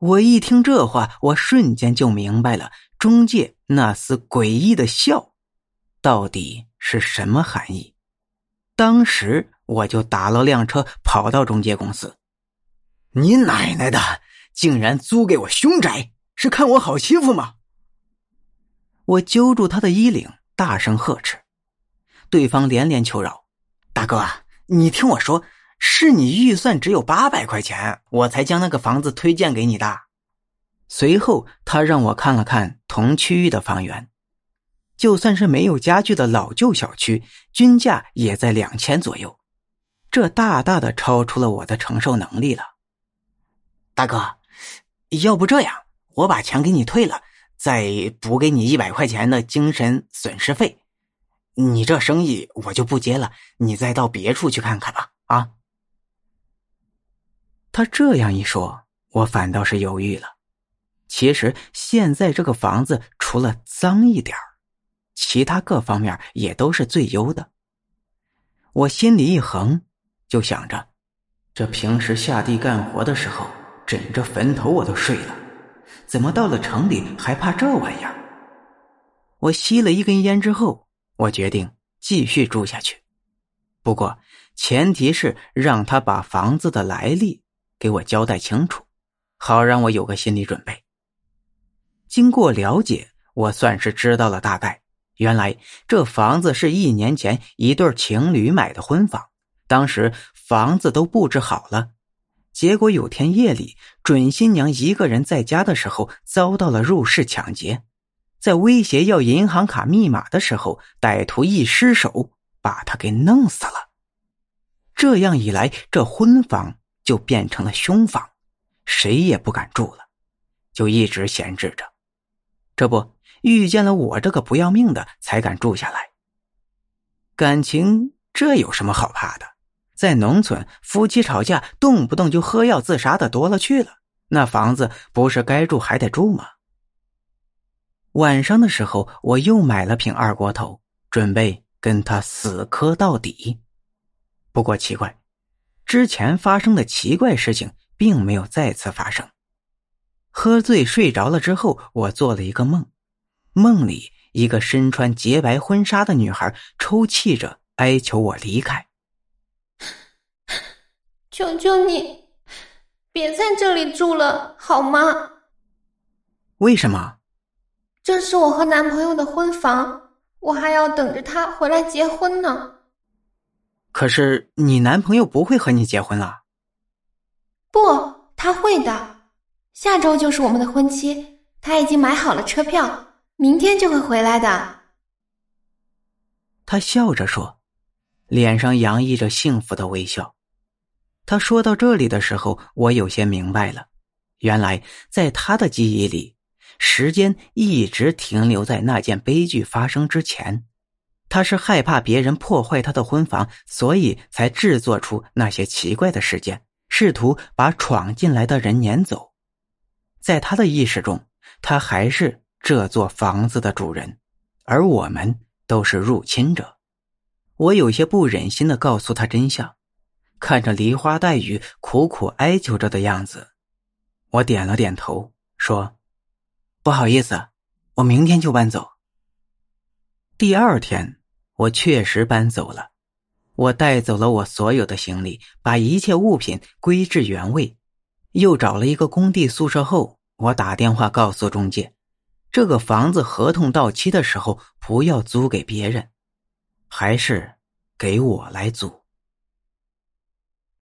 我一听这话，我瞬间就明白了中介那丝诡异的笑，到底是什么含义。当时我就打了辆车，跑到中介公司。你奶奶的！竟然租给我凶宅，是看我好欺负吗？我揪住他的衣领，大声呵斥。对方连连求饶：“大哥，你听我说，是你预算只有八百块钱，我才将那个房子推荐给你的。”随后，他让我看了看同区域的房源，就算是没有家具的老旧小区，均价也在两千左右，这大大的超出了我的承受能力了。大哥，要不这样，我把钱给你退了，再补给你一百块钱的精神损失费。你这生意我就不接了，你再到别处去看看吧。他这样一说，我反倒是犹豫了。其实现在这个房子除了脏一点其他各方面也都是最优的。我心里一横，就想着，这平时下地干活的时候，枕着坟头我都睡了，怎么到了城里还怕这玩意儿？我吸了一根烟之后。我决定继续住下去，不过前提是让他把房子的来历给我交代清楚，好让我有个心理准备。经过了解，我算是知道了大概。原来这房子是一年前一对情侣买的婚房，当时房子都布置好了，结果有天夜里，准新娘一个人在家的时候遭到了入室抢劫。在威胁要银行卡密码的时候，歹徒一失手把他给弄死了。这样一来，这婚房就变成了凶房，谁也不敢住了，就一直闲置着。这不遇见了我这个不要命的，才敢住下来。感情这有什么好怕的？在农村，夫妻吵架动不动就喝药自杀的多了去了，那房子不是该住还得住吗？晚上的时候，我又买了瓶二锅头，准备跟他死磕到底。不过奇怪，之前发生的奇怪事情并没有再次发生。喝醉睡着了之后，我做了一个梦，梦里一个身穿洁白婚纱的女孩抽泣着哀求我离开：“ 求求你，别在这里住了，好吗？”为什么？这是我和男朋友的婚房，我还要等着他回来结婚呢。可是你男朋友不会和你结婚了？不，他会的。下周就是我们的婚期，他已经买好了车票，明天就会回来的。他笑着说，脸上洋溢着幸福的微笑。他说到这里的时候，我有些明白了，原来在他的记忆里。时间一直停留在那件悲剧发生之前，他是害怕别人破坏他的婚房，所以才制作出那些奇怪的事件，试图把闯进来的人撵走。在他的意识中，他还是这座房子的主人，而我们都是入侵者。我有些不忍心的告诉他真相，看着梨花带雨、苦苦哀求着的样子，我点了点头，说。不好意思，我明天就搬走。第二天，我确实搬走了。我带走了我所有的行李，把一切物品归置原位，又找了一个工地宿舍后，我打电话告诉中介，这个房子合同到期的时候不要租给别人，还是给我来租。